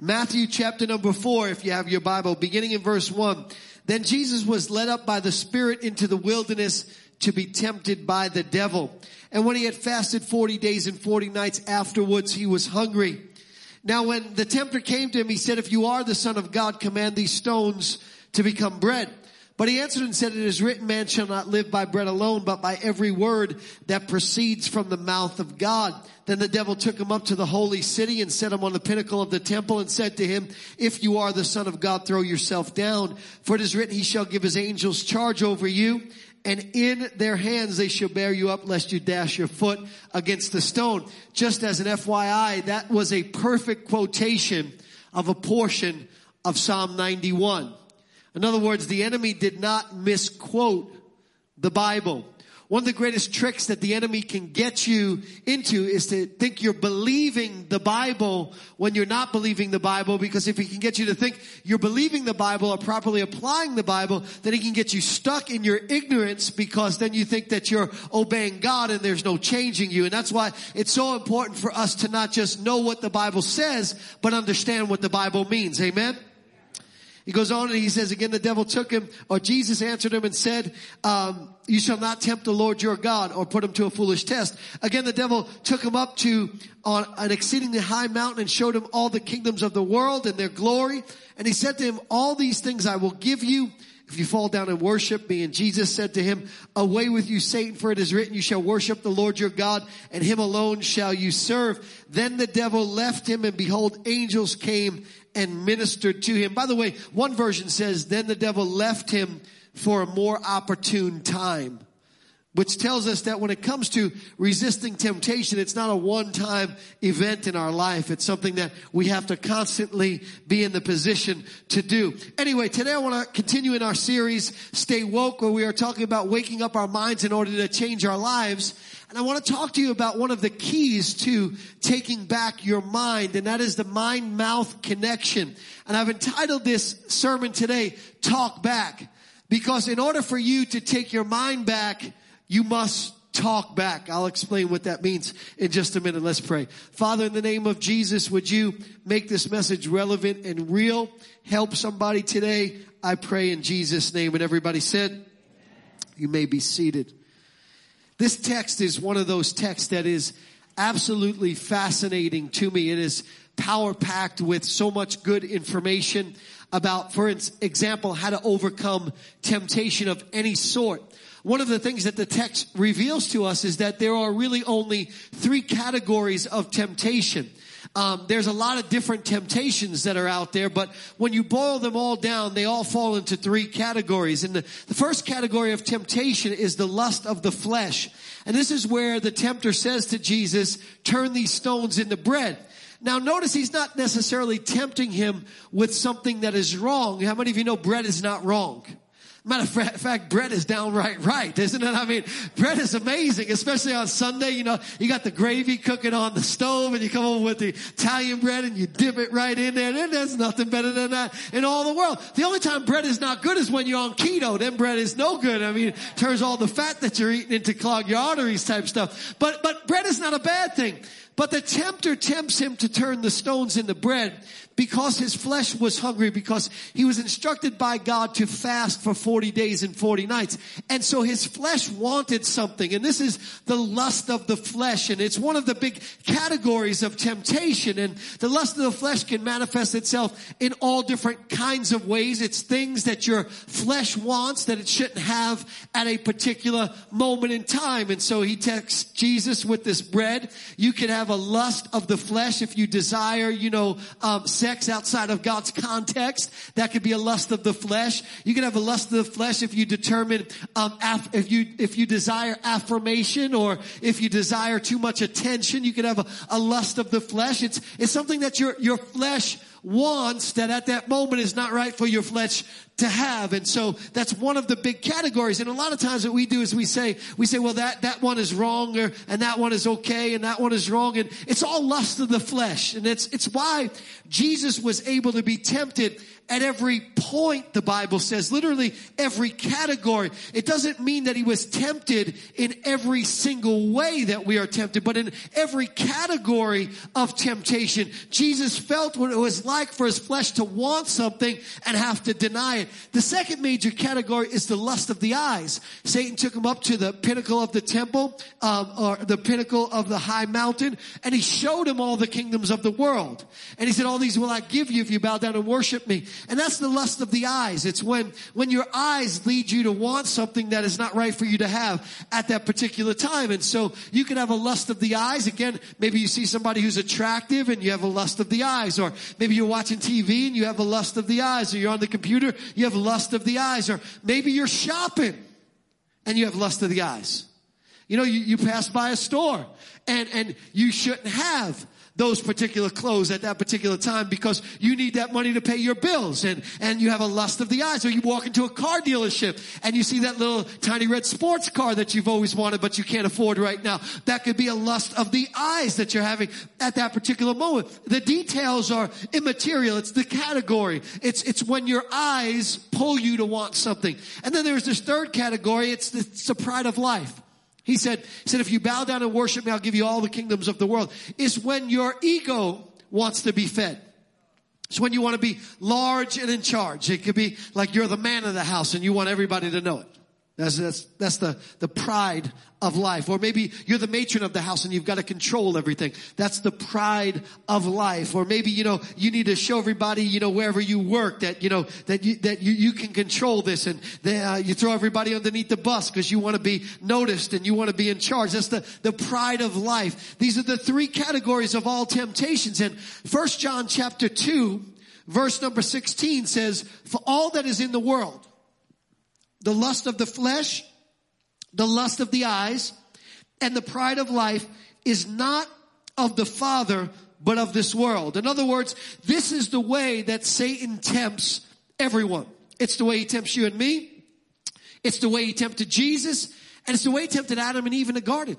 Matthew chapter number four, if you have your Bible, beginning in verse one. Then Jesus was led up by the Spirit into the wilderness to be tempted by the devil. And when he had fasted 40 days and 40 nights afterwards, he was hungry. Now when the tempter came to him, he said, if you are the son of God, command these stones to become bread. But he answered and said, it is written, man shall not live by bread alone, but by every word that proceeds from the mouth of God. Then the devil took him up to the holy city and set him on the pinnacle of the temple and said to him, if you are the son of God, throw yourself down. For it is written, he shall give his angels charge over you and in their hands they shall bear you up lest you dash your foot against the stone. Just as an FYI, that was a perfect quotation of a portion of Psalm 91. In other words, the enemy did not misquote the Bible. One of the greatest tricks that the enemy can get you into is to think you're believing the Bible when you're not believing the Bible because if he can get you to think you're believing the Bible or properly applying the Bible, then he can get you stuck in your ignorance because then you think that you're obeying God and there's no changing you. And that's why it's so important for us to not just know what the Bible says, but understand what the Bible means. Amen? He goes on and he says, again, the devil took him, or Jesus answered him and said, um, you shall not tempt the Lord your God or put him to a foolish test. Again, the devil took him up to on an exceedingly high mountain and showed him all the kingdoms of the world and their glory. And he said to him, all these things I will give you if you fall down and worship me. And Jesus said to him, away with you, Satan, for it is written, you shall worship the Lord your God and him alone shall you serve. Then the devil left him and behold, angels came and ministered to him. By the way, one version says, then the devil left him for a more opportune time. Which tells us that when it comes to resisting temptation, it's not a one-time event in our life. It's something that we have to constantly be in the position to do. Anyway, today I want to continue in our series, Stay Woke, where we are talking about waking up our minds in order to change our lives. And I want to talk to you about one of the keys to taking back your mind, and that is the mind-mouth connection. And I've entitled this sermon today, Talk Back. Because in order for you to take your mind back, you must talk back. I'll explain what that means in just a minute. Let's pray. Father, in the name of Jesus, would you make this message relevant and real? Help somebody today. I pray in Jesus' name. And everybody said, you may be seated. This text is one of those texts that is absolutely fascinating to me. It is power packed with so much good information about, for example, how to overcome temptation of any sort. One of the things that the text reveals to us is that there are really only three categories of temptation. Um, there's a lot of different temptations that are out there, but when you boil them all down, they all fall into three categories. And the, the first category of temptation is the lust of the flesh. And this is where the tempter says to Jesus, turn these stones into bread. Now notice he's not necessarily tempting him with something that is wrong. How many of you know bread is not wrong? Matter of fact, bread is downright right, isn't it? I mean, bread is amazing, especially on Sunday. You know, you got the gravy cooking on the stove and you come over with the Italian bread and you dip it right in there. And there's nothing better than that in all the world. The only time bread is not good is when you're on keto. Then bread is no good. I mean, it turns all the fat that you're eating into clog your arteries type stuff. But, but bread is not a bad thing. But the tempter tempts him to turn the stones into bread because his flesh was hungry, because he was instructed by God to fast for 40 days and 40 nights. And so his flesh wanted something. And this is the lust of the flesh. And it's one of the big categories of temptation. And the lust of the flesh can manifest itself in all different kinds of ways. It's things that your flesh wants that it shouldn't have at a particular moment in time. And so he texts Jesus with this bread. You can have a lust of the flesh if you desire, you know, um, sex outside of God's context. That could be a lust of the flesh. You can have a lust of the flesh if you determine, um, af- if you, if you desire affirmation or if you desire too much attention. You can have a, a lust of the flesh. It's, it's something that your, your flesh wants that at that moment is not right for your flesh to have. And so that's one of the big categories. And a lot of times what we do is we say, we say, well, that, that one is wrong or, and that one is okay and that one is wrong. And it's all lust of the flesh. And it's, it's why Jesus was able to be tempted at every point, the Bible says, literally every category. It doesn't mean that he was tempted in every single way that we are tempted, but in every category of temptation. Jesus felt what it was like for his flesh to want something and have to deny it. The second major category is the lust of the eyes. Satan took him up to the pinnacle of the temple, um, or the pinnacle of the high mountain, and he showed him all the kingdoms of the world. And he said, all these will I give you if you bow down and worship me. And that's the lust of the eyes. It's when, when your eyes lead you to want something that is not right for you to have at that particular time. And so you can have a lust of the eyes. Again, maybe you see somebody who's attractive and you have a lust of the eyes. Or maybe you're watching TV and you have a lust of the eyes. Or you're on the computer, you have lust of the eyes. Or maybe you're shopping and you have lust of the eyes. You know, you, you pass by a store and, and you shouldn't have those particular clothes at that particular time because you need that money to pay your bills and, and you have a lust of the eyes or you walk into a car dealership and you see that little tiny red sports car that you've always wanted but you can't afford right now. That could be a lust of the eyes that you're having at that particular moment. The details are immaterial. It's the category. It's, it's when your eyes pull you to want something. And then there's this third category. It's the, it's the pride of life. He said, he said, if you bow down and worship me, I'll give you all the kingdoms of the world. It's when your ego wants to be fed. It's when you want to be large and in charge. It could be like you're the man of the house and you want everybody to know it. That's, that's, that's the, the pride of life. Or maybe you're the matron of the house and you've got to control everything. That's the pride of life. Or maybe, you know, you need to show everybody, you know, wherever you work that, you know, that you, that you, you can control this and they, uh, you throw everybody underneath the bus because you want to be noticed and you want to be in charge. That's the, the pride of life. These are the three categories of all temptations. And first John chapter two, verse number 16 says, for all that is in the world, the lust of the flesh, the lust of the eyes, and the pride of life is not of the Father, but of this world. In other words, this is the way that Satan tempts everyone. It's the way he tempts you and me. It's the way he tempted Jesus. And it's the way he tempted Adam and Eve in the garden.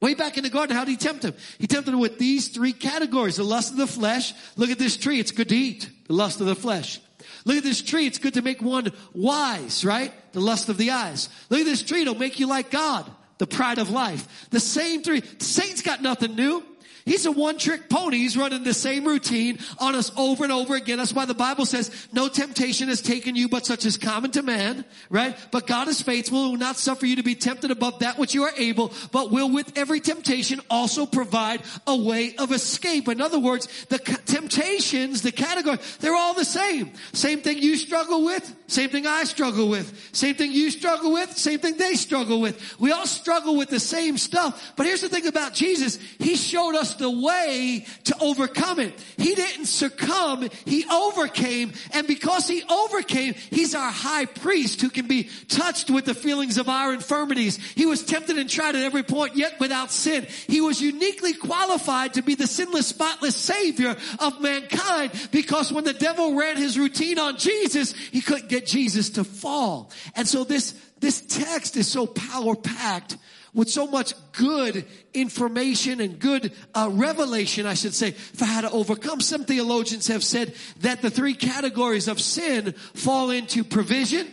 Way back in the garden, how did he tempt them? He tempted them with these three categories. The lust of the flesh. Look at this tree. It's good to eat. The lust of the flesh. Look at this tree. It's good to make one wise, right? The lust of the eyes. Look at this tree. It'll make you like God. The pride of life. The same tree. Satan's got nothing new. He's a one trick pony. He's running the same routine on us over and over again. That's why the Bible says, no temptation has taken you but such as common to man, right? But God is faithful will not suffer you to be tempted above that which you are able, but will with every temptation also provide a way of escape. In other words, the temptations, the category, they're all the same. Same thing you struggle with, same thing I struggle with. Same thing you struggle with, same thing they struggle with. We all struggle with the same stuff. But here's the thing about Jesus. He showed us the way to overcome it. He didn't succumb, he overcame. And because he overcame, he's our high priest who can be touched with the feelings of our infirmities. He was tempted and tried at every point, yet without sin. He was uniquely qualified to be the sinless, spotless savior of mankind because when the devil ran his routine on Jesus, he couldn't get Jesus to fall. And so this, this text is so power packed with so much good information and good uh, revelation, I should say, for how to overcome. Some theologians have said that the three categories of sin fall into provision,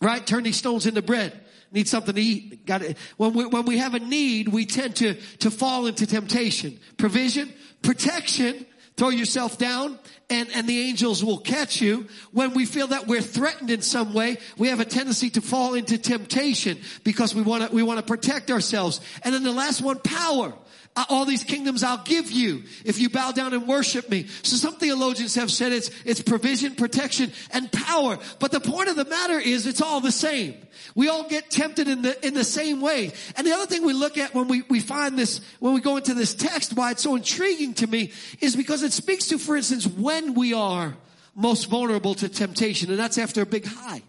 right? Turn these stones into bread. Need something to eat. Got it. When we, when we have a need, we tend to, to fall into temptation. Provision, protection, throw yourself down and, and the angels will catch you. When we feel that we're threatened in some way, we have a tendency to fall into temptation because we want to, we want to protect ourselves. And then the last one, power. Uh, all these kingdoms I'll give you if you bow down and worship me. So some theologians have said it's, it's provision, protection, and power. But the point of the matter is it's all the same. We all get tempted in the, in the same way. And the other thing we look at when we, we find this, when we go into this text, why it's so intriguing to me is because it speaks to, for instance, when we are most vulnerable to temptation. And that's after a big high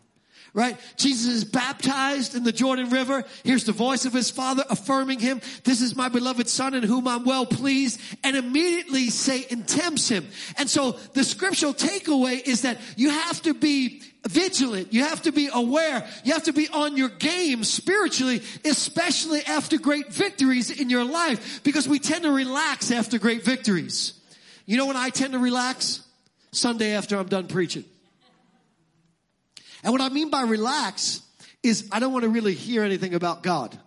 right? Jesus is baptized in the Jordan River. Here's the voice of his father affirming him. This is my beloved son in whom I'm well pleased. And immediately Satan tempts him. And so the scriptural takeaway is that you have to be vigilant. You have to be aware. You have to be on your game spiritually, especially after great victories in your life because we tend to relax after great victories. You know when I tend to relax? Sunday after I'm done preaching. And what I mean by relax is I don't want to really hear anything about God.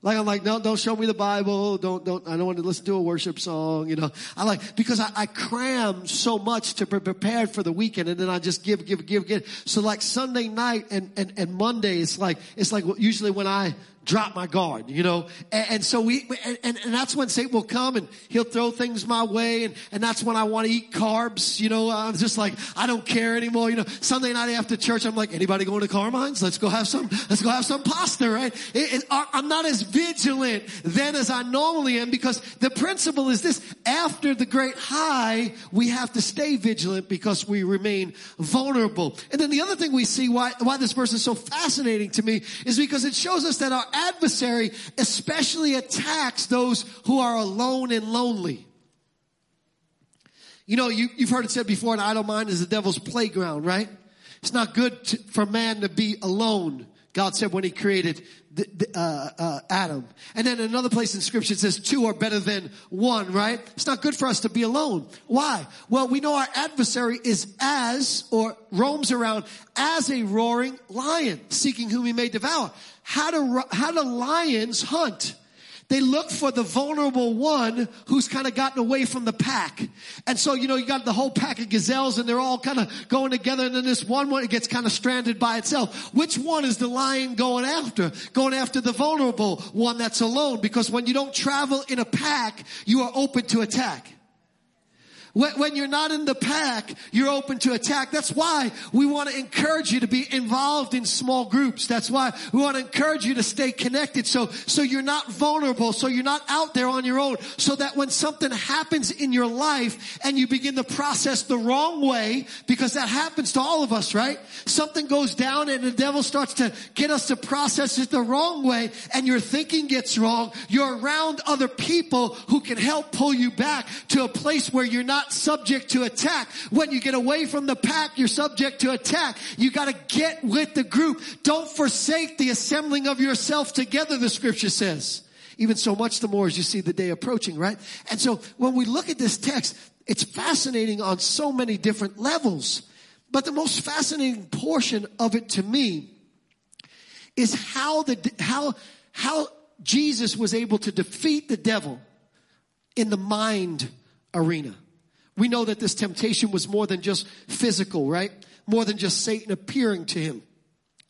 Like I'm like, no, don't show me the Bible. Don't, don't, I don't want to listen to a worship song, you know. I like, because I, I cram so much to be prepared for the weekend and then I just give, give, give, give. So like Sunday night and, and, and Monday, it's like, it's like usually when I drop my guard, you know. And, and so we, and, and, and, that's when Satan will come and he'll throw things my way. And, and that's when I want to eat carbs, you know. I'm just like, I don't care anymore, you know. Sunday night after church, I'm like, anybody going to Carmine's? Let's go have some, let's go have some pasta, right? It, it, I'm not as vigilant then as I normally am because the principle is this, after the great high, we have to stay vigilant because we remain vulnerable. And then the other thing we see why, why this verse is so fascinating to me is because it shows us that our adversary especially attacks those who are alone and lonely. You know, you, have heard it said before, an idle mind is the devil's playground, right? It's not good to, for man to be alone. God said when he created the, the, uh, uh, Adam. And then another place in scripture says two are better than one, right? It's not good for us to be alone. Why? Well, we know our adversary is as, or roams around as a roaring lion, seeking whom he may devour. How do, how do lions hunt? They look for the vulnerable one who's kind of gotten away from the pack. And so, you know, you got the whole pack of gazelles and they're all kind of going together and then this one one gets kind of stranded by itself. Which one is the lion going after? Going after the vulnerable one that's alone because when you don't travel in a pack, you are open to attack. When, you're not in the pack, you're open to attack. That's why we want to encourage you to be involved in small groups. That's why we want to encourage you to stay connected so, so you're not vulnerable, so you're not out there on your own, so that when something happens in your life and you begin to process the wrong way, because that happens to all of us, right? Something goes down and the devil starts to get us to process it the wrong way and your thinking gets wrong. You're around other people who can help pull you back to a place where you're not not subject to attack. When you get away from the pack, you're subject to attack. You gotta get with the group. Don't forsake the assembling of yourself together, the scripture says. Even so much the more as you see the day approaching, right? And so when we look at this text, it's fascinating on so many different levels. But the most fascinating portion of it to me is how the, how, how Jesus was able to defeat the devil in the mind arena. We know that this temptation was more than just physical, right? More than just Satan appearing to him.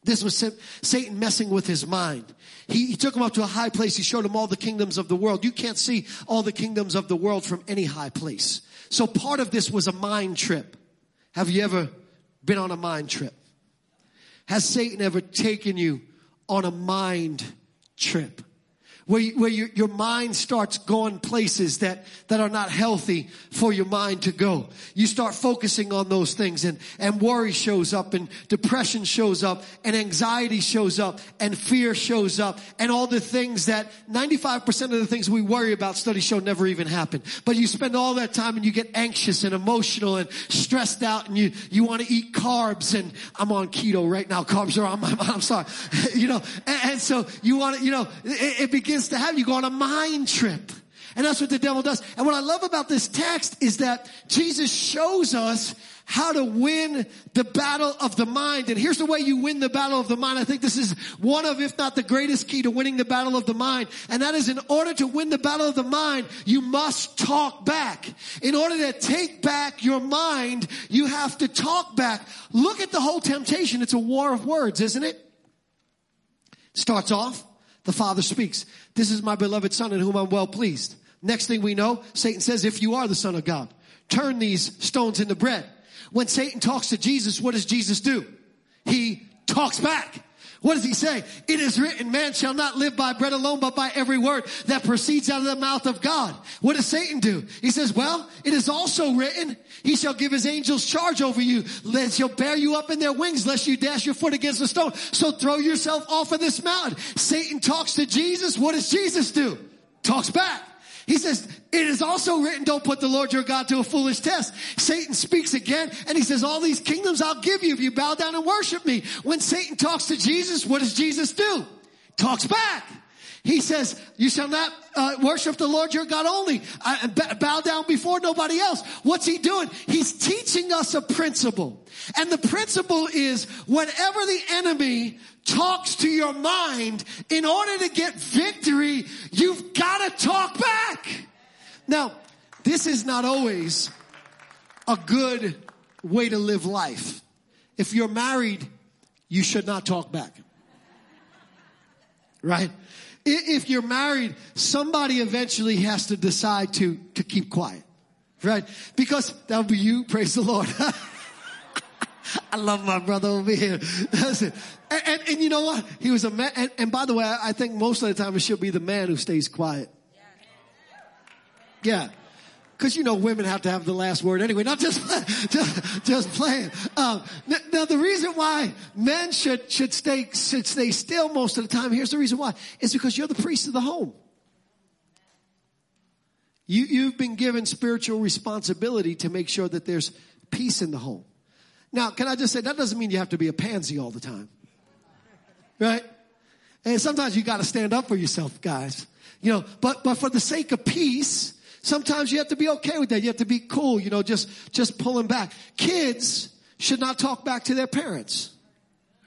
This was Satan messing with his mind. He, he, took him up to a high place. He showed him all the kingdoms of the world. You can't see all the kingdoms of the world from any high place. So part of this was a mind trip. Have you ever been on a mind trip? Has Satan ever taken you on a mind trip? Where, you, where your, your mind starts going places that, that are not healthy for your mind to go. You start focusing on those things and, and worry shows up and depression shows up and anxiety shows up and fear shows up and all the things that 95% of the things we worry about studies show never even happen. But you spend all that time and you get anxious and emotional and stressed out and you, you want to eat carbs and I'm on keto right now. Carbs are on my, I'm sorry. you know, and, and so you want to, you know, it, it begins begins to have you go on a mind trip. And that's what the devil does. And what I love about this text is that Jesus shows us how to win the battle of the mind. And here's the way you win the battle of the mind. I think this is one of, if not the greatest key to winning the battle of the mind. And that is in order to win the battle of the mind, you must talk back. In order to take back your mind, you have to talk back. Look at the whole temptation. It's a war of words, isn't it? Starts off the Father speaks. This is my beloved Son in whom I'm well pleased. Next thing we know, Satan says, if you are the Son of God, turn these stones into bread. When Satan talks to Jesus, what does Jesus do? He talks back. What does he say? It is written, man shall not live by bread alone, but by every word that proceeds out of the mouth of God. What does Satan do? He says, well, it is also written, he shall give his angels charge over you, lest he'll bear you up in their wings, lest you dash your foot against a stone. So throw yourself off of this mountain. Satan talks to Jesus. What does Jesus do? Talks back. He says, it is also written, don't put the Lord your God to a foolish test. Satan speaks again and he says, all these kingdoms I'll give you if you bow down and worship me. When Satan talks to Jesus, what does Jesus do? Talks back. He says, you shall not uh, worship the Lord your God only. Uh, bow down before nobody else. What's he doing? He's teaching us a principle. And the principle is whenever the enemy talks to your mind, in order to get victory, you've got to talk back. Now, this is not always a good way to live life. If you're married, you should not talk back. Right? If you're married, somebody eventually has to decide to, to keep quiet. Right? Because that would be you, praise the Lord. I love my brother over here. And, and, and, you know what? He was a man. And, and by the way, I think most of the time it should be the man who stays quiet. Yeah. Cause you know women have to have the last word anyway. Not just, just, just playing. Um, now the reason why men should, should stay, should stay still most of the time, here's the reason why, is because you're the priest of the home. You, you've been given spiritual responsibility to make sure that there's peace in the home. Now, can I just say, that doesn't mean you have to be a pansy all the time. Right? And sometimes you gotta stand up for yourself, guys. You know, but, but for the sake of peace, Sometimes you have to be okay with that. You have to be cool, you know, just, just pulling back. Kids should not talk back to their parents.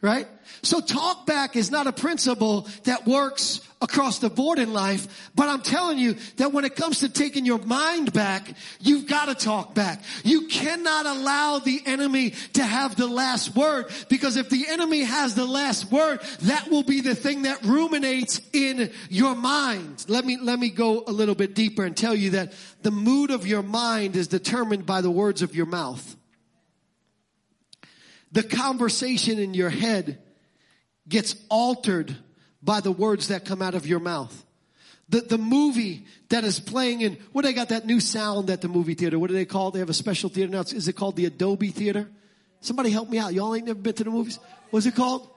Right? So talk back is not a principle that works across the board in life, but I'm telling you that when it comes to taking your mind back, you've got to talk back. You cannot allow the enemy to have the last word because if the enemy has the last word, that will be the thing that ruminates in your mind. Let me, let me go a little bit deeper and tell you that the mood of your mind is determined by the words of your mouth. The conversation in your head gets altered by the words that come out of your mouth. The, the movie that is playing in, what they got that new sound at the movie theater? What do they call? They have a special theater now. Is it called the Adobe Theater? Somebody help me out. Y'all ain't never been to the movies? What's it called?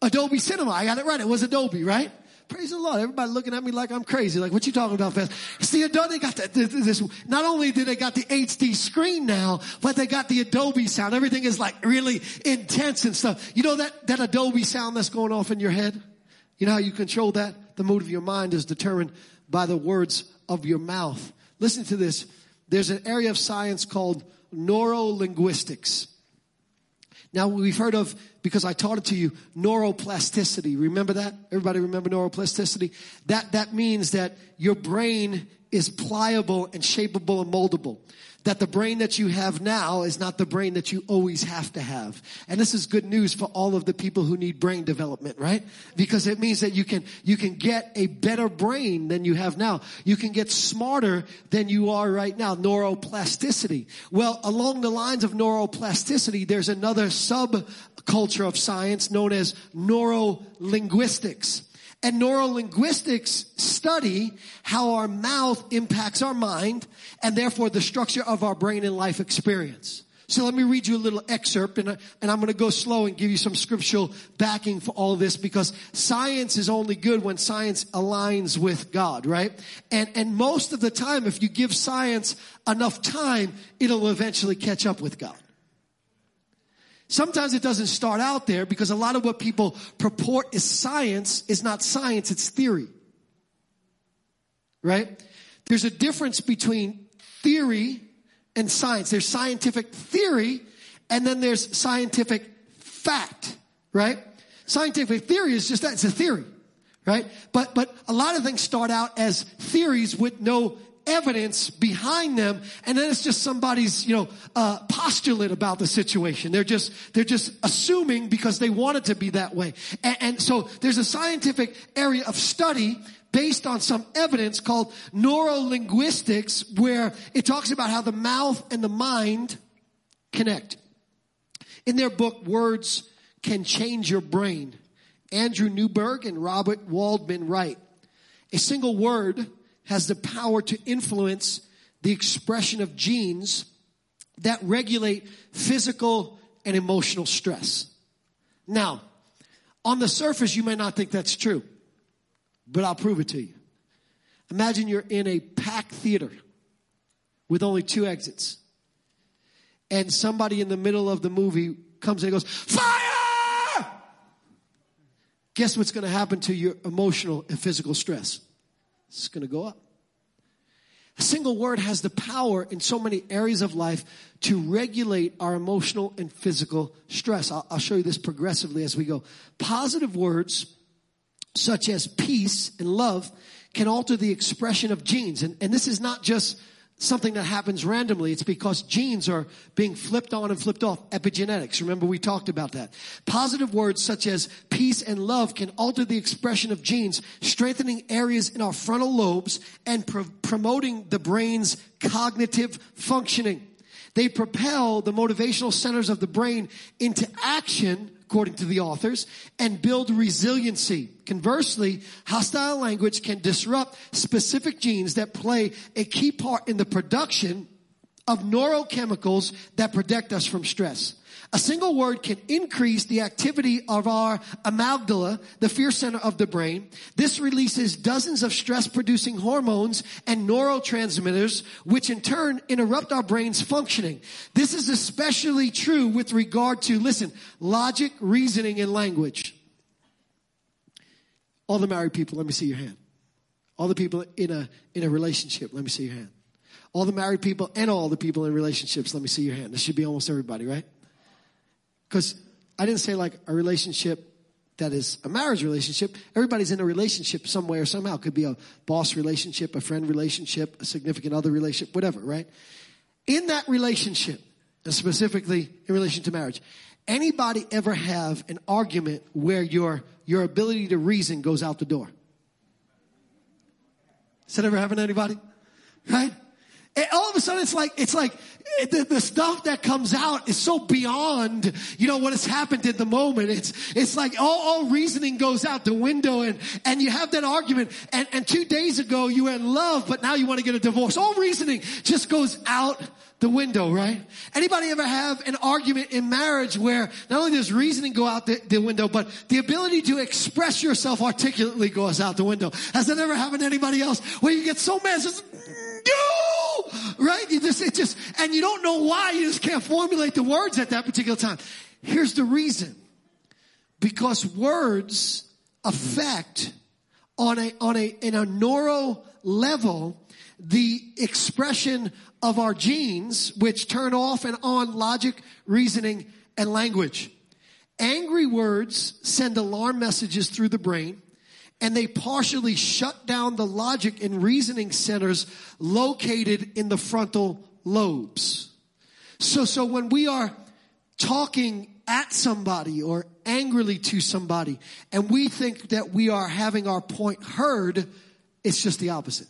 Adobe Cinema. I got it right. It was Adobe, right? Praise the Lord. Everybody looking at me like I'm crazy. Like, what you talking about, fast? See, Adobe, they got that, this, this, not only did they got the HD screen now, but they got the Adobe sound. Everything is like really intense and stuff. You know that, that Adobe sound that's going off in your head? You know how you control that? The mood of your mind is determined by the words of your mouth. Listen to this. There's an area of science called neurolinguistics. Now we've heard of, because I taught it to you, neuroplasticity. Remember that? Everybody remember neuroplasticity? That, that means that your brain is pliable and shapeable and moldable that the brain that you have now is not the brain that you always have to have. And this is good news for all of the people who need brain development, right? Because it means that you can, you can get a better brain than you have now. You can get smarter than you are right now. Neuroplasticity. Well, along the lines of neuroplasticity, there's another subculture of science known as neurolinguistics. And neurolinguistics study how our mouth impacts our mind and therefore the structure of our brain and life experience. So let me read you a little excerpt and, and I'm going to go slow and give you some scriptural backing for all this because science is only good when science aligns with God, right? And, and most of the time, if you give science enough time, it'll eventually catch up with God. Sometimes it doesn't start out there because a lot of what people purport is science is not science, it's theory. Right? There's a difference between theory and science. There's scientific theory and then there's scientific fact, right? Scientific theory is just that, it's a theory, right? But, but a lot of things start out as theories with no evidence behind them and then it's just somebody's you know uh, postulate about the situation. They're just they're just assuming because they want it to be that way. And, and so there's a scientific area of study based on some evidence called neurolinguistics where it talks about how the mouth and the mind connect. In their book words can change your brain andrew newberg and robert waldman write a single word has the power to influence the expression of genes that regulate physical and emotional stress. Now, on the surface, you may not think that's true, but I'll prove it to you. Imagine you're in a packed theater with only two exits, and somebody in the middle of the movie comes and goes, Fire! guess what's going to happen to your emotional and physical stress? It's going to go up. A single word has the power in so many areas of life to regulate our emotional and physical stress. I'll, I'll, show you this progressively as we go. Positive words such as peace and love can alter the expression of genes. And, and this is not just something that happens randomly. It's because genes are being flipped on and flipped off. Epigenetics. Remember we talked about that. Positive words such as peace and love can alter the expression of genes, strengthening areas in our frontal lobes and pro- promoting the brain's cognitive functioning. They propel the motivational centers of the brain into action according to the authors, and build resiliency. Conversely, hostile language can disrupt specific genes that play a key part in the production of neurochemicals that protect us from stress. A single word can increase the activity of our amygdala, the fear center of the brain. This releases dozens of stress producing hormones and neurotransmitters, which in turn interrupt our brain's functioning. This is especially true with regard to, listen, logic, reasoning, and language. All the married people, let me see your hand. All the people in a, in a relationship, let me see your hand. All the married people and all the people in relationships, let me see your hand. This should be almost everybody, right? Because I didn't say like a relationship that is a marriage relationship. Everybody's in a relationship some way or somehow. It could be a boss relationship, a friend relationship, a significant other relationship, whatever, right? In that relationship, and specifically in relation to marriage, anybody ever have an argument where your, your ability to reason goes out the door? Has that ever happened to anybody? Right? And all of a sudden it's like, it's like the, the, stuff that comes out is so beyond, you know, what has happened in the moment. It's, it's like all, all reasoning goes out the window and, and you have that argument and, and two days ago you were in love, but now you want to get a divorce. All reasoning just goes out the window, right? Anybody ever have an argument in marriage where not only does reasoning go out the, the, window, but the ability to express yourself articulately goes out the window? Has that ever happened to anybody else? Where you get so mad, just, no! Right? You just, it just, and you don't know why, you just can't formulate the words at that particular time. Here's the reason. Because words affect on a, on a, in a neuro level, the expression of our genes, which turn off and on logic, reasoning, and language. Angry words send alarm messages through the brain and they partially shut down the logic and reasoning centers located in the frontal lobes. So, so when we are talking at somebody or angrily to somebody and we think that we are having our point heard, it's just the opposite.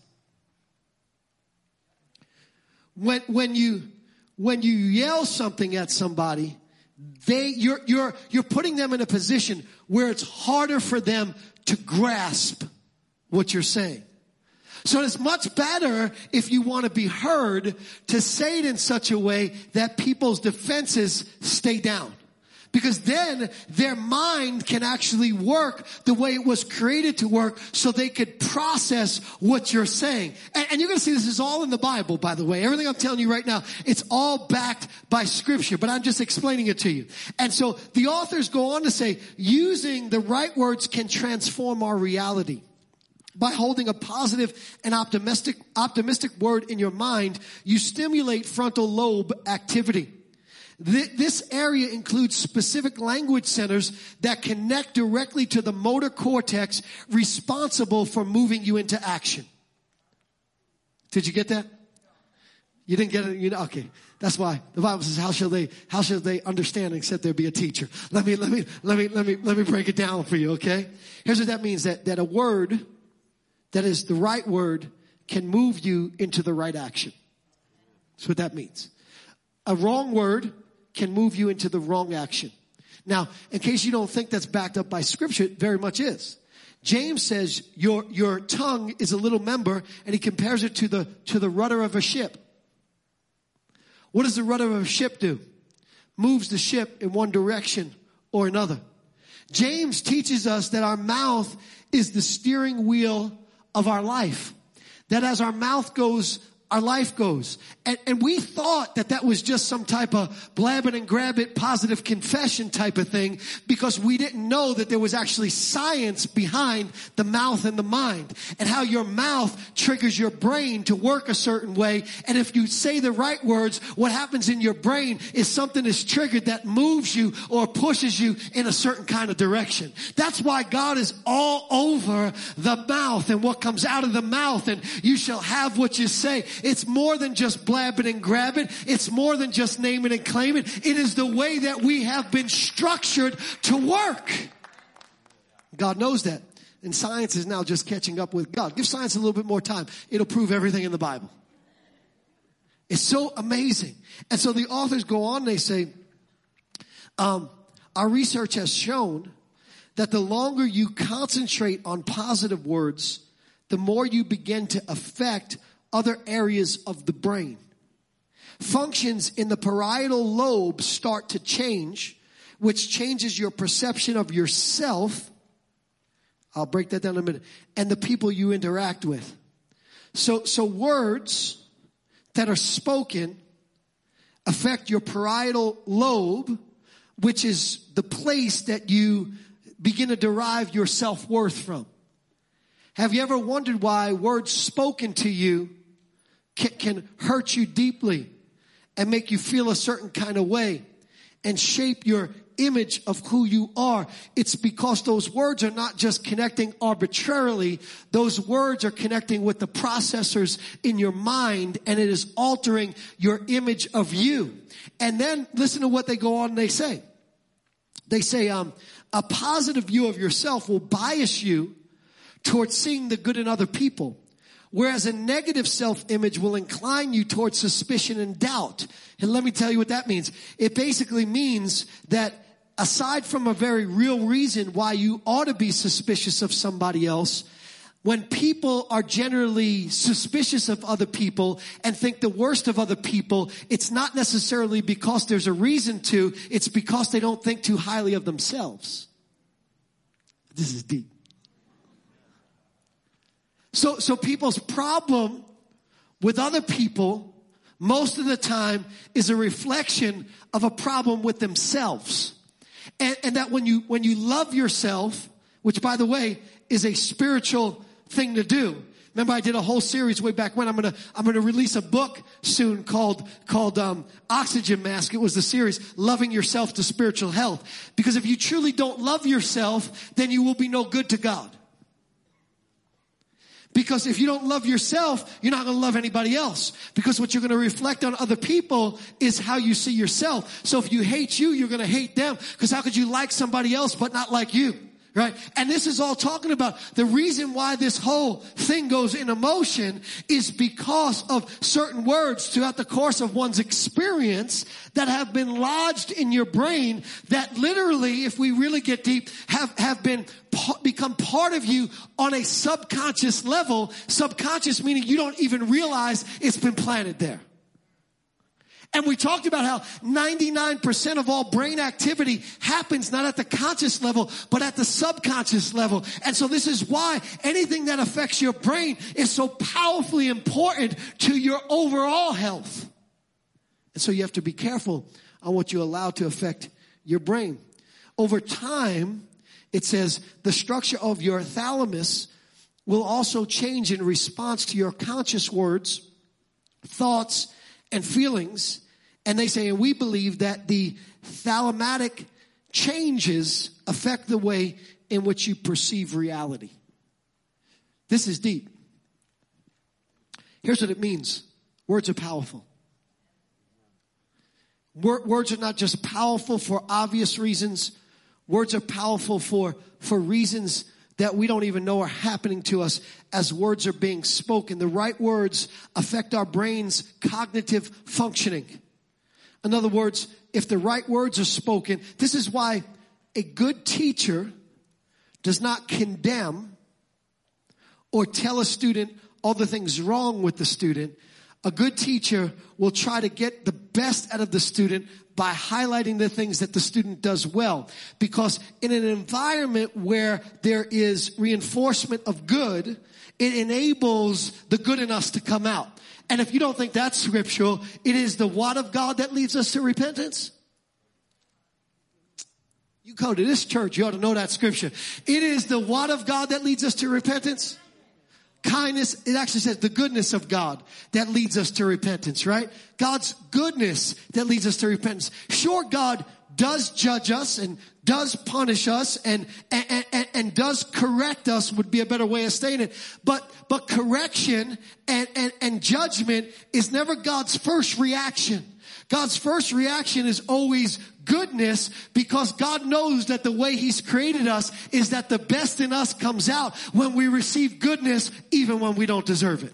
When, when you, when you yell something at somebody, they, you're, you're, you're putting them in a position where it's harder for them to grasp what you're saying. So it's much better if you want to be heard to say it in such a way that people's defenses stay down. Because then their mind can actually work the way it was created to work so they could process what you're saying. And, and you're going to see this is all in the Bible, by the way. Everything I'm telling you right now, it's all backed by scripture, but I'm just explaining it to you. And so the authors go on to say, using the right words can transform our reality. By holding a positive and optimistic, optimistic word in your mind, you stimulate frontal lobe activity. This area includes specific language centers that connect directly to the motor cortex responsible for moving you into action. Did you get that? You didn't get it? You know, okay. That's why the Bible says, how shall they, how shall they understand except there be a teacher? Let me, let me, let me, let me, let me break it down for you, okay? Here's what that means, that, that a word that is the right word can move you into the right action. That's what that means. A wrong word can move you into the wrong action. Now, in case you don't think that's backed up by scripture, it very much is. James says your, your tongue is a little member and he compares it to the, to the rudder of a ship. What does the rudder of a ship do? Moves the ship in one direction or another. James teaches us that our mouth is the steering wheel of our life. That as our mouth goes our life goes. And, and we thought that that was just some type of blab it and grab it positive confession type of thing because we didn't know that there was actually science behind the mouth and the mind and how your mouth triggers your brain to work a certain way. And if you say the right words, what happens in your brain is something is triggered that moves you or pushes you in a certain kind of direction. That's why God is all over the mouth and what comes out of the mouth and you shall have what you say. It's more than just blabbing and grab it. It's more than just naming and claiming. It is the way that we have been structured to work. God knows that. And science is now just catching up with God. Give science a little bit more time. It'll prove everything in the Bible. It's so amazing. And so the authors go on, they say, um, our research has shown that the longer you concentrate on positive words, the more you begin to affect other areas of the brain. Functions in the parietal lobe start to change, which changes your perception of yourself. I'll break that down in a minute. And the people you interact with. So, so words that are spoken affect your parietal lobe, which is the place that you begin to derive your self-worth from. Have you ever wondered why words spoken to you can, can hurt you deeply and make you feel a certain kind of way and shape your image of who you are. It's because those words are not just connecting arbitrarily. Those words are connecting with the processors in your mind and it is altering your image of you. And then listen to what they go on and they say. They say, um, a positive view of yourself will bias you towards seeing the good in other people. Whereas a negative self-image will incline you towards suspicion and doubt. And let me tell you what that means. It basically means that aside from a very real reason why you ought to be suspicious of somebody else, when people are generally suspicious of other people and think the worst of other people, it's not necessarily because there's a reason to, it's because they don't think too highly of themselves. This is deep. So, so people's problem with other people most of the time is a reflection of a problem with themselves. And, and that when you, when you love yourself, which by the way is a spiritual thing to do. Remember I did a whole series way back when. I'm gonna, I'm gonna release a book soon called, called, um, Oxygen Mask. It was the series, Loving Yourself to Spiritual Health. Because if you truly don't love yourself, then you will be no good to God. Because if you don't love yourself, you're not going to love anybody else. Because what you're going to reflect on other people is how you see yourself. So if you hate you, you're going to hate them. Because how could you like somebody else but not like you? Right? And this is all talking about the reason why this whole thing goes in emotion is because of certain words throughout the course of one's experience that have been lodged in your brain that literally, if we really get deep, have, have been, become part of you on a subconscious level. Subconscious meaning you don't even realize it's been planted there. And we talked about how 99% of all brain activity happens not at the conscious level, but at the subconscious level. And so this is why anything that affects your brain is so powerfully important to your overall health. And so you have to be careful on what you allow to affect your brain. Over time, it says the structure of your thalamus will also change in response to your conscious words, thoughts, and feelings and they say, and we believe that the thalamatic changes affect the way in which you perceive reality. This is deep. Here's what it means. Words are powerful. Words are not just powerful for obvious reasons. Words are powerful for, for reasons that we don't even know are happening to us as words are being spoken. The right words affect our brain's cognitive functioning. In other words, if the right words are spoken, this is why a good teacher does not condemn or tell a student all the things wrong with the student. A good teacher will try to get the best out of the student by highlighting the things that the student does well. Because in an environment where there is reinforcement of good, it enables the good in us to come out. And if you don't think that's scriptural, it is the word of God that leads us to repentance. You go to this church, you ought to know that scripture. It is the word of God that leads us to repentance. Kindness, it actually says the goodness of God that leads us to repentance, right? God's goodness that leads us to repentance. Sure, God does judge us and does punish us and, and, and, and, does correct us would be a better way of saying it. But, but correction and, and, and judgment is never God's first reaction. God's first reaction is always goodness because God knows that the way He's created us is that the best in us comes out when we receive goodness even when we don't deserve it.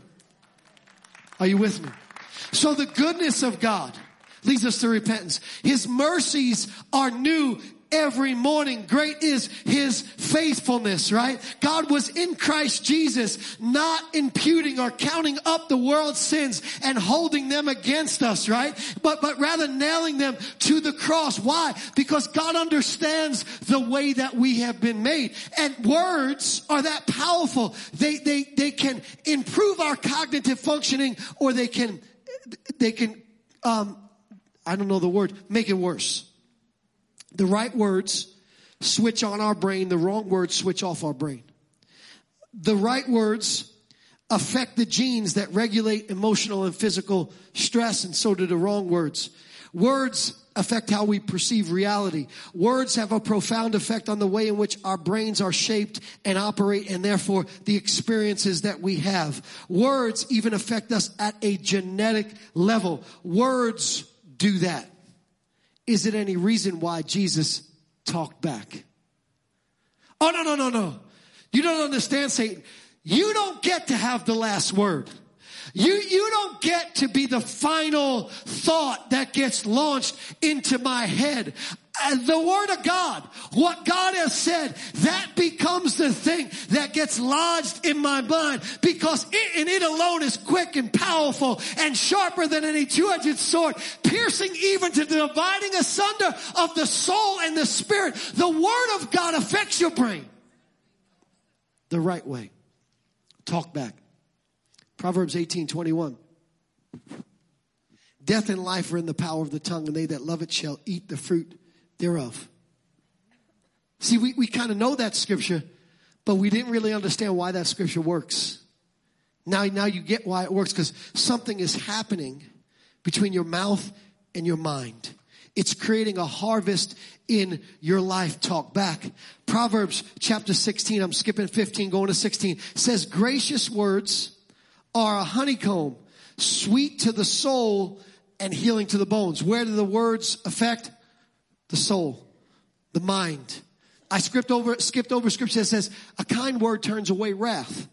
Are you with me? So the goodness of God leads us to repentance. His mercies are new every morning. Great is his faithfulness, right? God was in Christ Jesus, not imputing or counting up the world's sins and holding them against us, right? But, but rather nailing them to the cross. Why? Because God understands the way that we have been made. And words are that powerful. They, they, they can improve our cognitive functioning or they can, they can, um, I don't know the word, make it worse. The right words switch on our brain, the wrong words switch off our brain. The right words affect the genes that regulate emotional and physical stress, and so do the wrong words. Words affect how we perceive reality. Words have a profound effect on the way in which our brains are shaped and operate and therefore the experiences that we have. Words even affect us at a genetic level. Words do that. Is it any reason why Jesus talked back? Oh, no, no, no, no. You don't understand, Satan. You don't get to have the last word. You, you don't get to be the final thought that gets launched into my head. As the word of God, what God has said, that becomes the thing that gets lodged in my mind because it and it alone is quick and powerful and sharper than any two-edged sword, piercing even to the dividing asunder of the soul and the spirit. The word of God affects your brain the right way. Talk back. Proverbs 18, 21. Death and life are in the power of the tongue, and they that love it shall eat the fruit thereof. See, we, we kind of know that scripture, but we didn't really understand why that scripture works. Now, now you get why it works because something is happening between your mouth and your mind. It's creating a harvest in your life. Talk back. Proverbs chapter 16, I'm skipping 15, going to 16, says gracious words are a honeycomb, sweet to the soul and healing to the bones. Where do the words affect? The soul, the mind. I skipped over, skipped over scripture that says a kind word turns away wrath.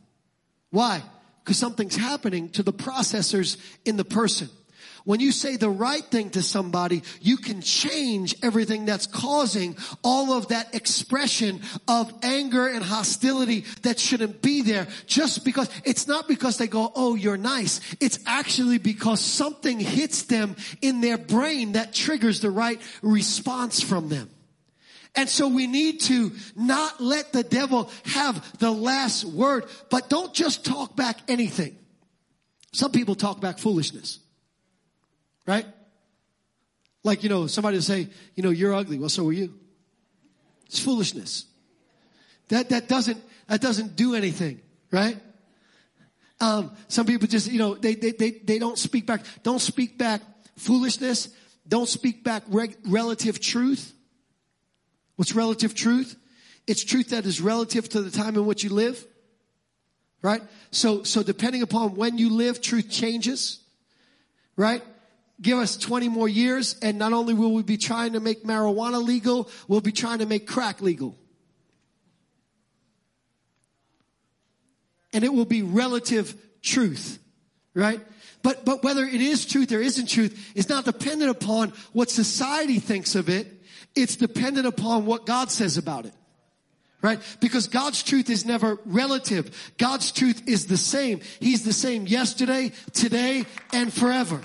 Why? Because something's happening to the processors in the person. When you say the right thing to somebody, you can change everything that's causing all of that expression of anger and hostility that shouldn't be there just because it's not because they go, Oh, you're nice. It's actually because something hits them in their brain that triggers the right response from them. And so we need to not let the devil have the last word, but don't just talk back anything. Some people talk back foolishness. Right? Like, you know, somebody say, you know, you're ugly. Well, so are you. It's foolishness. That, that doesn't, that doesn't do anything, right? Um, some people just, you know, they, they, they, they don't speak back. Don't speak back foolishness. Don't speak back reg- relative truth. What's relative truth? It's truth that is relative to the time in which you live. Right? So, so depending upon when you live, truth changes. Right? Give us 20 more years and not only will we be trying to make marijuana legal, we'll be trying to make crack legal. And it will be relative truth, right? But, but whether it is truth or isn't truth is not dependent upon what society thinks of it. It's dependent upon what God says about it right? Because God's truth is never relative. God's truth is the same. He's the same yesterday, today, and forever.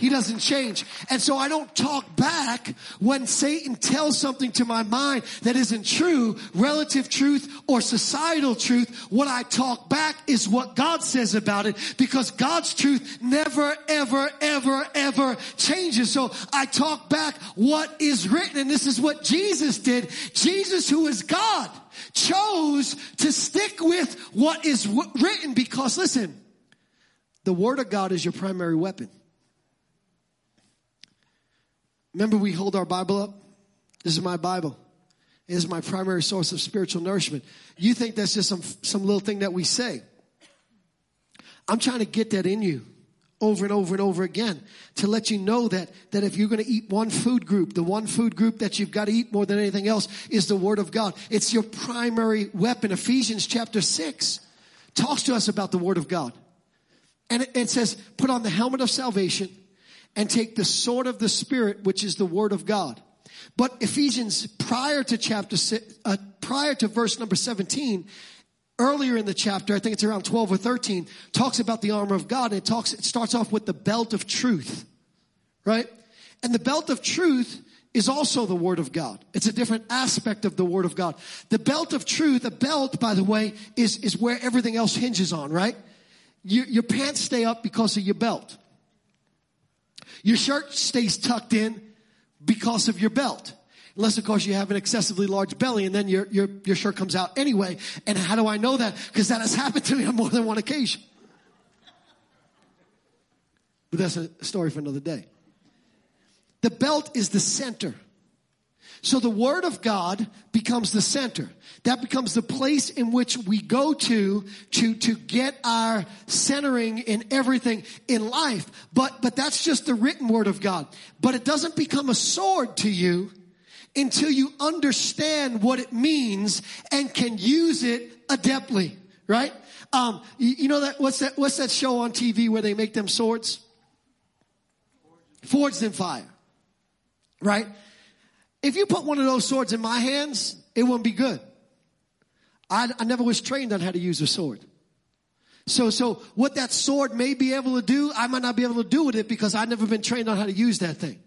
He doesn't change. And so I don't talk back when Satan tells something to my mind that isn't true, relative truth or societal truth. What I talk back is what God says about it because God's truth never, ever, ever, ever changes. So I talk back what is written and this is what Jesus did. Jesus who is God chose to stick with what is written because listen, the word of God is your primary weapon. Remember, we hold our Bible up? This is my Bible. It is my primary source of spiritual nourishment. You think that's just some, some little thing that we say. I'm trying to get that in you over and over and over again to let you know that, that if you're going to eat one food group, the one food group that you've got to eat more than anything else is the Word of God. It's your primary weapon. Ephesians chapter 6 talks to us about the Word of God. And it, it says, put on the helmet of salvation and take the sword of the Spirit, which is the Word of God. But Ephesians, prior to chapter, uh, prior to verse number 17, earlier in the chapter, I think it's around 12 or 13, talks about the armor of God and it talks, it starts off with the belt of truth, right? And the belt of truth is also the word of God. It's a different aspect of the word of God. The belt of truth, a belt, by the way, is, is where everything else hinges on, right? You, your pants stay up because of your belt. Your shirt stays tucked in because of your belt. Unless of course you have an excessively large belly and then your, your, your shirt comes out anyway. And how do I know that? Because that has happened to me on more than one occasion. But that's a story for another day. The belt is the center so the Word of God becomes the center. That becomes the place in which we go to, to, to get our centering in everything in life. But, but that's just the written Word of God. But it doesn't become a sword to you until you understand what it means and can use it adeptly, right? Um, you, you know that, what's that, what's that show on TV where they make them swords? Forged in fire. Right? If you put one of those swords in my hands, it wouldn't be good. I, I never was trained on how to use a sword. So, so what that sword may be able to do, I might not be able to do with it because I've never been trained on how to use that thing.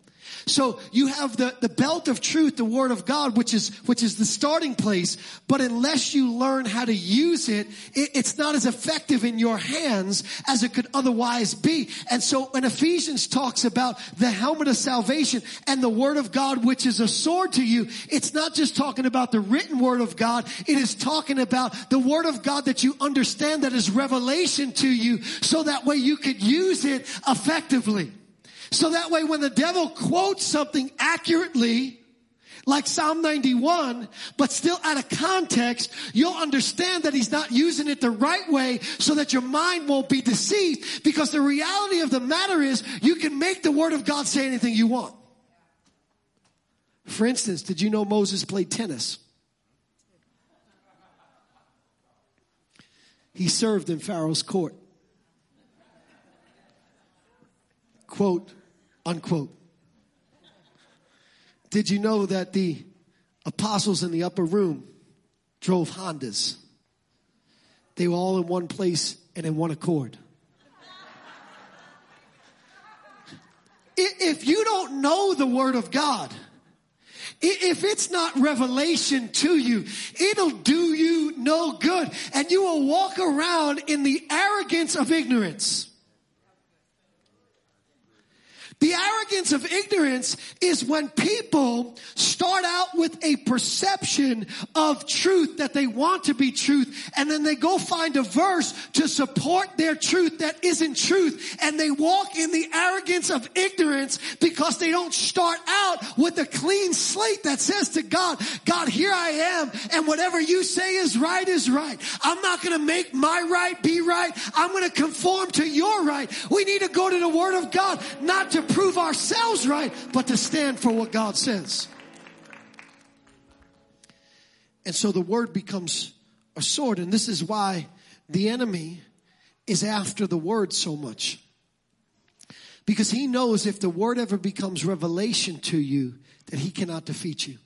So you have the, the belt of truth, the word of God, which is, which is the starting place. But unless you learn how to use it, it, it's not as effective in your hands as it could otherwise be. And so when Ephesians talks about the helmet of salvation and the word of God, which is a sword to you, it's not just talking about the written word of God. It is talking about the word of God that you understand that is revelation to you so that way you could use it effectively. So that way when the devil quotes something accurately, like Psalm 91, but still out of context, you'll understand that he's not using it the right way so that your mind won't be deceived because the reality of the matter is you can make the word of God say anything you want. For instance, did you know Moses played tennis? He served in Pharaoh's court. Quote, unquote. Did you know that the apostles in the upper room drove Hondas? They were all in one place and in one accord. If you don't know the Word of God, if it's not revelation to you, it'll do you no good. And you will walk around in the arrogance of ignorance. The arrogance of ignorance is when people start out with a perception of truth that they want to be truth and then they go find a verse to support their truth that isn't truth and they walk in the arrogance of ignorance because they don't start out with a clean slate that says to God, God, here I am and whatever you say is right is right. I'm not going to make my right be right. I'm going to conform to your right. We need to go to the word of God, not to prove ourselves right, but to stand for what God says. And so the word becomes a sword, and this is why the enemy is after the word so much. Because he knows if the word ever becomes revelation to you, that he cannot defeat you.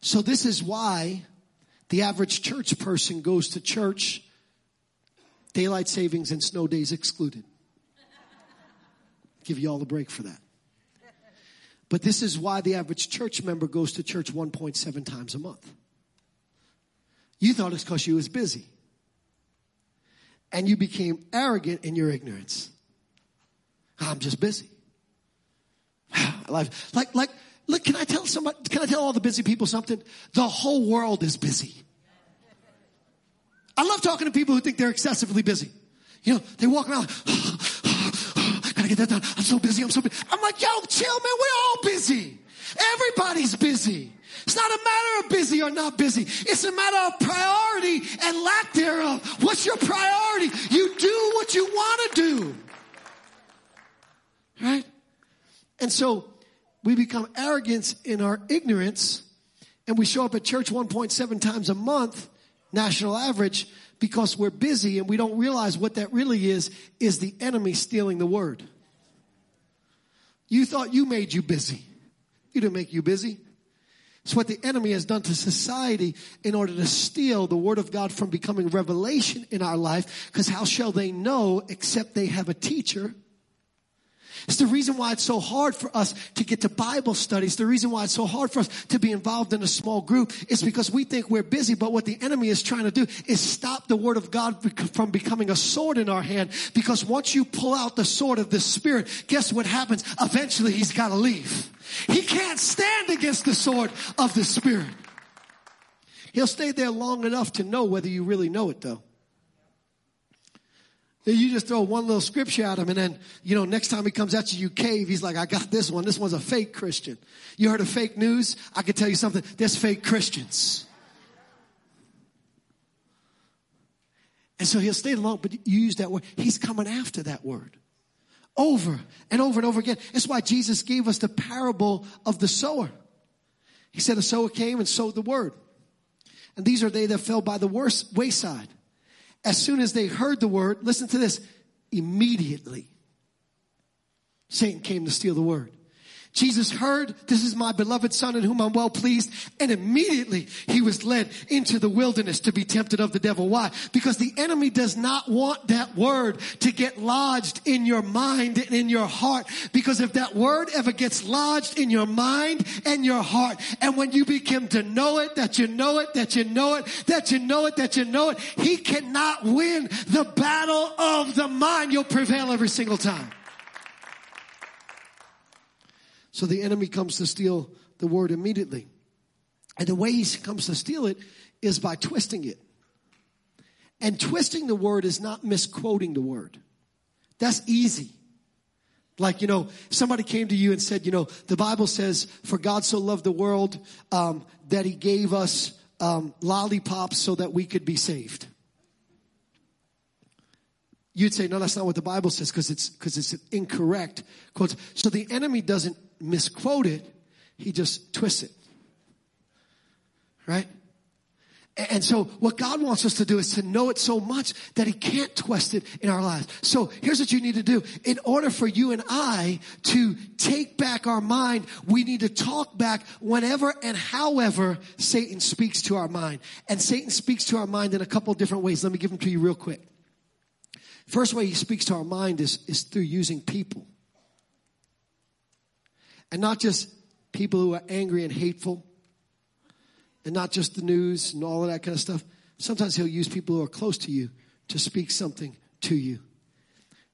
So this is why the average church person goes to church, daylight savings and snow days excluded. Give you all a break for that. But this is why the average church member goes to church 1.7 times a month. You thought it's because you was busy. And you became arrogant in your ignorance. I'm just busy. Like, like, look, can I tell somebody, can I tell all the busy people something? The whole world is busy. I love talking to people who think they're excessively busy. You know, they walk around, gotta get that done. I'm so busy. I'm so busy. I'm like, yo, chill, man. We're all busy. Everybody's busy. It's not a matter of busy or not busy. It's a matter of priority and lack thereof. What's your priority? You do what you want to do. Right? And so we become arrogant in our ignorance and we show up at church 1.7 times a month, national average, because we're busy and we don't realize what that really is, is the enemy stealing the word. You thought you made you busy. You didn't make you busy. It's what the enemy has done to society in order to steal the word of God from becoming revelation in our life. Because how shall they know except they have a teacher? It's the reason why it's so hard for us to get to Bible studies. The reason why it's so hard for us to be involved in a small group is because we think we're busy, but what the enemy is trying to do is stop the word of God from becoming a sword in our hand. Because once you pull out the sword of the spirit, guess what happens? Eventually he's got to leave. He can't stand against the sword of the spirit. He'll stay there long enough to know whether you really know it though. You just throw one little scripture at him and then, you know, next time he comes at you, you cave. He's like, I got this one. This one's a fake Christian. You heard of fake news? I can tell you something. There's fake Christians. And so he'll stay long, but you use that word. He's coming after that word. Over and over and over again. That's why Jesus gave us the parable of the sower. He said a sower came and sowed the word. And these are they that fell by the worst wayside as soon as they heard the word, listen to this, immediately Satan came to steal the word. Jesus heard, this is my beloved son in whom I'm well pleased. And immediately he was led into the wilderness to be tempted of the devil. Why? Because the enemy does not want that word to get lodged in your mind and in your heart. Because if that word ever gets lodged in your mind and your heart, and when you begin to know it, that you know it, that you know it, that you know it, that you know it, he cannot win the battle of the mind. You'll prevail every single time. So the enemy comes to steal the word immediately. And the way he comes to steal it is by twisting it. And twisting the word is not misquoting the word. That's easy. Like, you know, somebody came to you and said, you know, the Bible says, for God so loved the world, um, that he gave us, um, lollipops so that we could be saved. You'd say, no, that's not what the Bible says because it's, because it's incorrect quotes. So the enemy doesn't misquote it, he just twists it. Right? And so what God wants us to do is to know it so much that he can't twist it in our lives. So here's what you need to do. In order for you and I to take back our mind, we need to talk back whenever and however Satan speaks to our mind. And Satan speaks to our mind in a couple different ways. Let me give them to you real quick. First way he speaks to our mind is, is through using people. And not just people who are angry and hateful, and not just the news and all of that kind of stuff. Sometimes he'll use people who are close to you to speak something to you.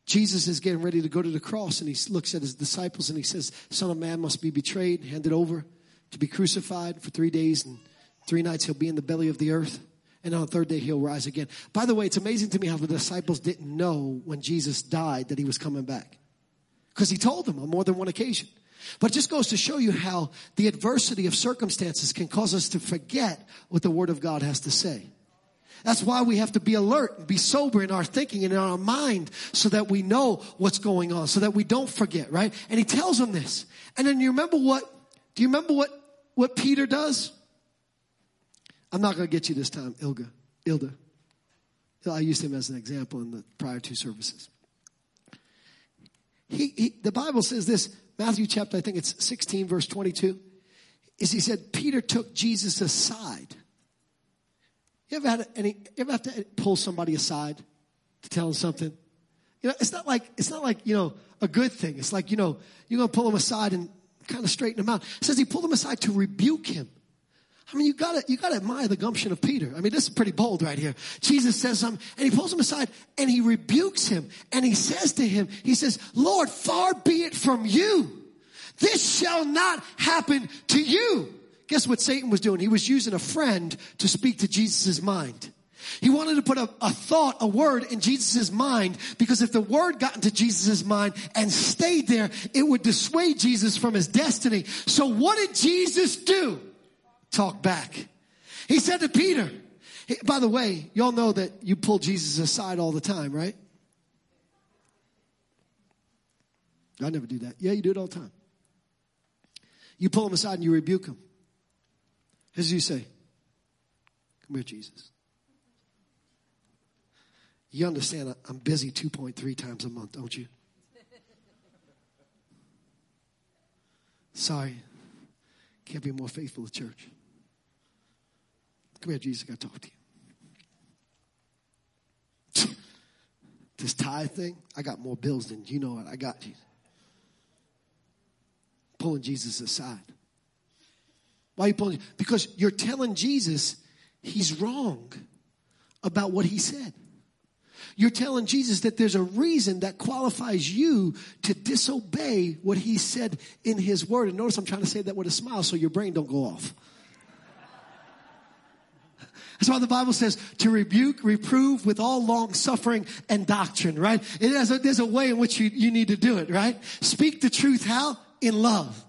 Jesus is getting ready to go to the cross and he looks at his disciples and he says, Son of Man must be betrayed, handed over to be crucified for three days and three nights he'll be in the belly of the earth. And on the third day he'll rise again. By the way, it's amazing to me how the disciples didn't know when Jesus died that he was coming back. Because he told them on more than one occasion. But it just goes to show you how the adversity of circumstances can cause us to forget what the Word of God has to say. That's why we have to be alert and be sober in our thinking and in our mind so that we know what's going on, so that we don't forget, right? And he tells them this. And then you remember what, do you remember what, what Peter does? I'm not going to get you this time, Ilga, Ilda. I used him as an example in the prior two services. He, he, the Bible says this Matthew chapter, I think it's 16, verse 22. is he said Peter took Jesus aside. You ever had any, you ever have to pull somebody aside to tell them something? You know, it's not like, it's not like, you know, a good thing. It's like, you know, you're going to pull them aside and kind of straighten him out. It says he pulled him aside to rebuke him. I mean, you gotta, you gotta admire the gumption of Peter. I mean, this is pretty bold right here. Jesus says something and he pulls him aside and he rebukes him and he says to him, he says, Lord, far be it from you. This shall not happen to you. Guess what Satan was doing? He was using a friend to speak to Jesus' mind. He wanted to put a, a thought, a word in Jesus' mind because if the word got into Jesus' mind and stayed there, it would dissuade Jesus from his destiny. So what did Jesus do? Talk back. He said to Peter, by the way, y'all know that you pull Jesus aside all the time, right? I never do that. Yeah, you do it all the time. You pull him aside and you rebuke him. As you say, Come here, Jesus. You understand I'm busy 2.3 times a month, don't you? Sorry. Can't be more faithful to church. Come here, Jesus. I got to talk to you. this tithe thing, I got more bills than you know what I got you. Pulling Jesus aside. Why are you pulling? Because you're telling Jesus he's wrong about what he said. You're telling Jesus that there's a reason that qualifies you to disobey what he said in his word. And notice I'm trying to say that with a smile so your brain don't go off. That's why the Bible says to rebuke, reprove with all long suffering and doctrine, right? It has a, there's a way in which you, you need to do it, right? Speak the truth how? In love.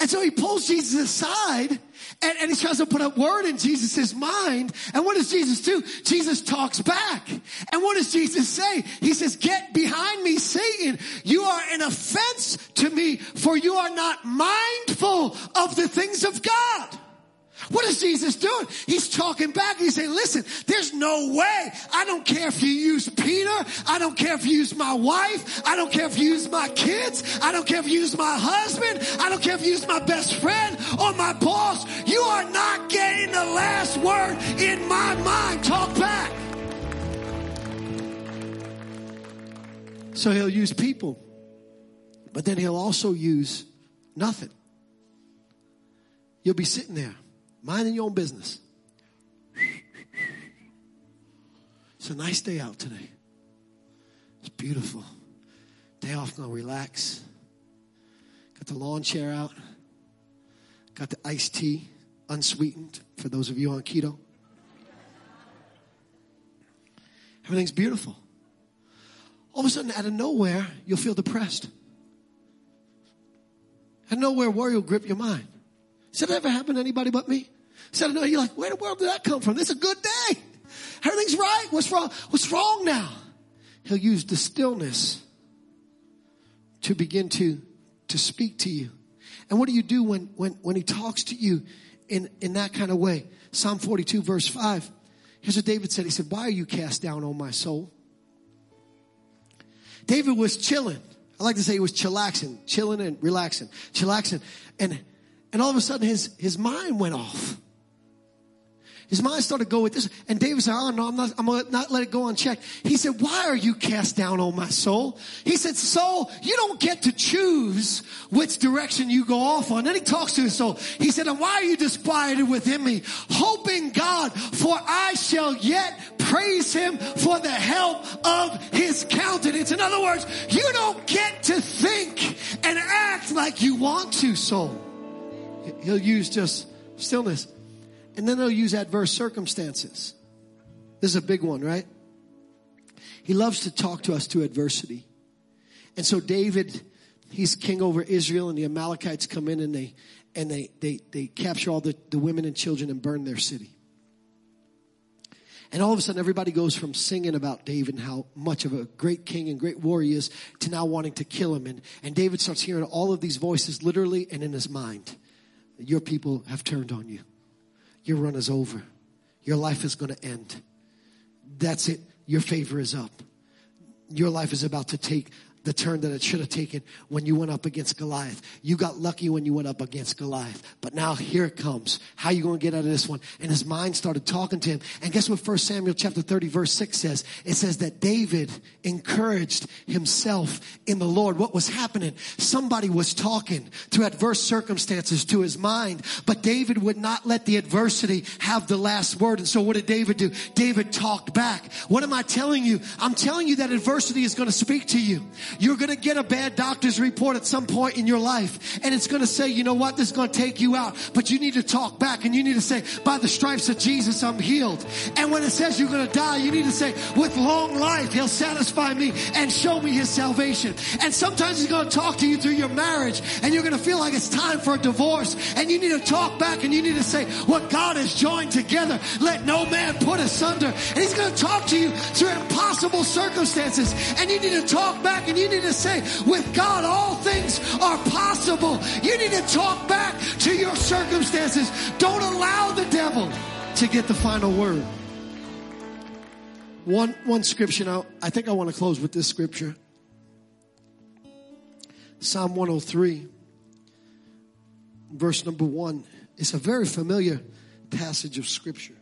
And so he pulls Jesus aside and, and he tries to put a word in Jesus' mind. And what does Jesus do? Jesus talks back. And what does Jesus say? He says, get behind me, Satan. You are an offense to me for you are not mindful of the things of God. What is Jesus doing? He's talking back. He's saying, listen, there's no way. I don't care if you use Peter. I don't care if you use my wife. I don't care if you use my kids. I don't care if you use my husband. I don't care if you use my best friend or my boss. You are not getting the last word in my mind. Talk back. So he'll use people, but then he'll also use nothing. You'll be sitting there minding your own business. It's a nice day out today. It's beautiful. Day off, gonna relax. Got the lawn chair out. Got the iced tea, unsweetened, for those of you on keto. Everything's beautiful. All of a sudden, out of nowhere, you'll feel depressed. Out of nowhere, worry will grip your mind. Has that ever happened to anybody but me? Said, no, you're like, where in the world did that come from? This is a good day. Everything's right. What's wrong? What's wrong now? He'll use the stillness to begin to, to speak to you. And what do you do when, when, when he talks to you in, in that kind of way? Psalm 42 verse 5. Here's what David said. He said, why are you cast down on my soul? David was chilling. I like to say he was chillaxing, chilling and relaxing, chillaxing. And and all of a sudden his, his mind went off. His mind started to go with this. And David said, Oh no, I'm not, I'm gonna not let it go unchecked. He said, why are you cast down on my soul? He said, soul, you don't get to choose which direction you go off on. Then he talks to his soul. He said, and why are you disquieted within me? Hoping God, for I shall yet praise him for the help of his countenance. In other words, you don't get to think and act like you want to, soul. He'll use just stillness. And then he'll use adverse circumstances. This is a big one, right? He loves to talk to us through adversity. And so David, he's king over Israel and the Amalekites come in and they, and they, they, they capture all the, the women and children and burn their city. And all of a sudden everybody goes from singing about David and how much of a great king and great warrior he is to now wanting to kill him. And, and David starts hearing all of these voices literally and in his mind. Your people have turned on you. Your run is over. Your life is going to end. That's it. Your favor is up. Your life is about to take the turn that it should have taken when you went up against Goliath. You got lucky when you went up against Goliath. But now here it comes. How you going to get out of this one? And his mind started talking to him. And guess what 1 Samuel chapter 30 verse 6 says? It says that David encouraged himself in the Lord. What was happening? Somebody was talking through adverse circumstances to his mind, but David would not let the adversity have the last word. And so what did David do? David talked back. What am I telling you? I'm telling you that adversity is going to speak to you. You're going to get a bad doctor's report at some point in your life and it's going to say, you know what? This is going to take you out, but you need to talk back and you need to say, by the stripes of Jesus, I'm healed. And when it says you're going to die, you need to say, with long life, he'll satisfy me and show me his salvation. And sometimes he's going to talk to you through your marriage and you're going to feel like it's time for a divorce and you need to talk back and you need to say, what God has joined together, let no man put asunder. And he's going to talk to you through impossible circumstances and you need to talk back and you need to say, with God, all things are possible. You need to talk back to your circumstances. Don't allow the devil to get the final word. One, one scripture now, I think I want to close with this scripture. Psalm 103, verse number one. It's a very familiar passage of scripture.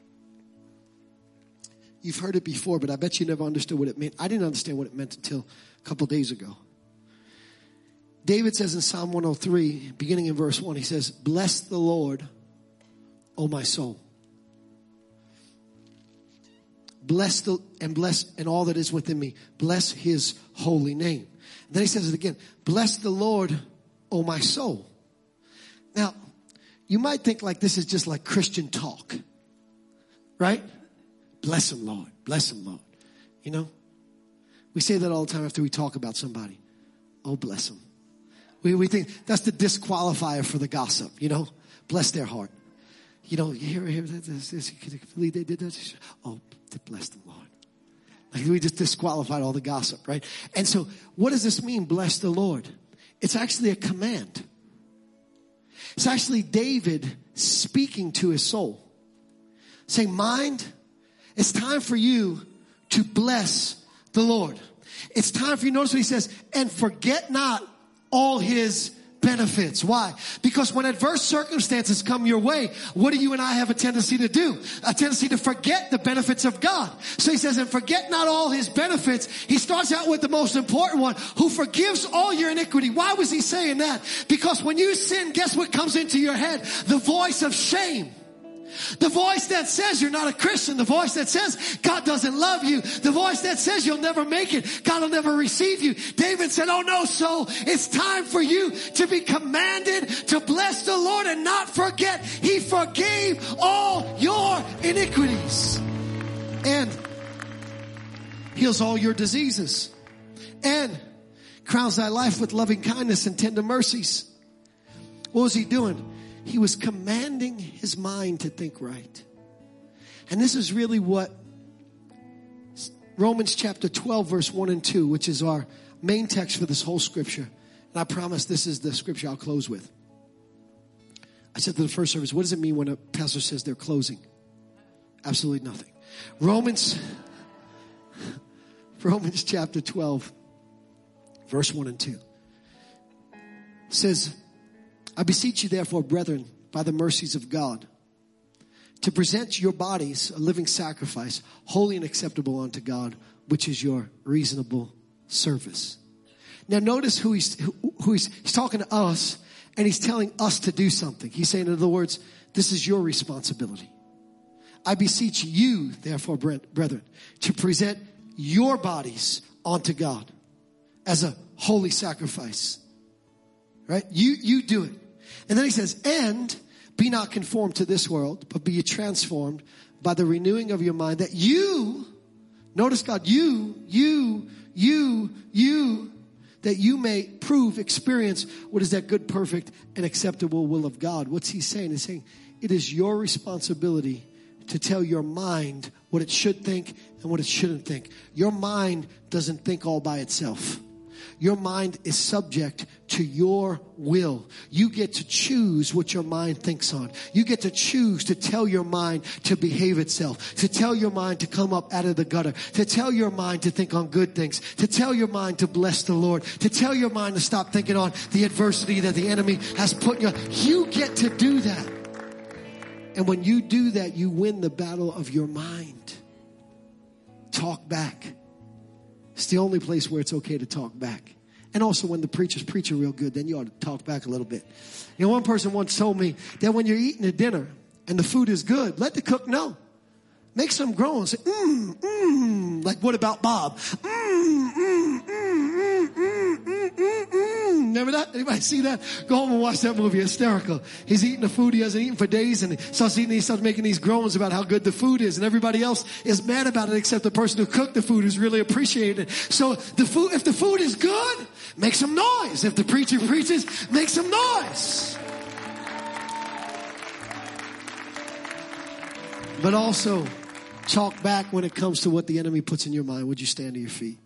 You've heard it before, but I bet you never understood what it meant. I didn't understand what it meant until couple days ago. David says in Psalm 103, beginning in verse 1, he says, Bless the Lord, O my soul. Bless the, and bless, and all that is within me. Bless his holy name. And then he says it again, Bless the Lord, O my soul. Now, you might think like this is just like Christian talk, right? Bless him, Lord. Bless him, Lord. You know? We say that all the time after we talk about somebody. Oh, bless them. We, we think that's the disqualifier for the gossip, you know? Bless their heart. You know, you hear, hear this, this, they did this. Oh, bless the Lord. Like we just disqualified all the gossip, right? And so what does this mean, bless the Lord? It's actually a command. It's actually David speaking to his soul. Saying, mind, it's time for you to bless the Lord. It's time for you, notice what he says, and forget not all his benefits. Why? Because when adverse circumstances come your way, what do you and I have a tendency to do? A tendency to forget the benefits of God. So he says, and forget not all his benefits. He starts out with the most important one, who forgives all your iniquity. Why was he saying that? Because when you sin, guess what comes into your head? The voice of shame. The voice that says you're not a Christian. The voice that says God doesn't love you. The voice that says you'll never make it. God will never receive you. David said, oh no, soul, it's time for you to be commanded to bless the Lord and not forget he forgave all your iniquities and heals all your diseases and crowns thy life with loving kindness and tender mercies. What was he doing? He was commanding his mind to think right. And this is really what Romans chapter 12 verse 1 and 2, which is our main text for this whole scripture. And I promise this is the scripture I'll close with. I said to the first service, what does it mean when a pastor says they're closing? Absolutely nothing. Romans, Romans chapter 12, verse 1 and 2 says, I beseech you therefore, brethren, by the mercies of God, to present your bodies a living sacrifice, holy and acceptable unto God, which is your reasonable service. Now notice who he's, who he's, he's talking to us and he's telling us to do something. He's saying, in other words, this is your responsibility. I beseech you, therefore, brethren, to present your bodies unto God as a holy sacrifice. Right? You, you do it. And then he says, and be not conformed to this world, but be transformed by the renewing of your mind that you, notice God, you, you, you, you, that you may prove, experience what is that good, perfect, and acceptable will of God. What's he saying? He's saying it is your responsibility to tell your mind what it should think and what it shouldn't think. Your mind doesn't think all by itself. Your mind is subject to your will. You get to choose what your mind thinks on. You get to choose to tell your mind to behave itself, to tell your mind to come up out of the gutter, to tell your mind to think on good things, to tell your mind to bless the Lord, to tell your mind to stop thinking on the adversity that the enemy has put you. You get to do that. And when you do that, you win the battle of your mind. Talk back. It's the only place where it's okay to talk back. And also when the preacher's preaching real good, then you ought to talk back a little bit. You know, one person once told me that when you're eating a dinner and the food is good, let the cook know. Make some groans. Say, mmm, mmm. Like, what about Bob? Mmm, mmm, mmm, mmm, mmm. Remember that? Anybody see that? Go home and watch that movie. Hysterical. He's eating the food he hasn't eaten for days and he starts eating, he starts making these groans about how good the food is and everybody else is mad about it except the person who cooked the food who's really appreciated it. So the food, if the food is good, make some noise. If the preacher preaches, make some noise. But also, talk back when it comes to what the enemy puts in your mind. Would you stand to your feet?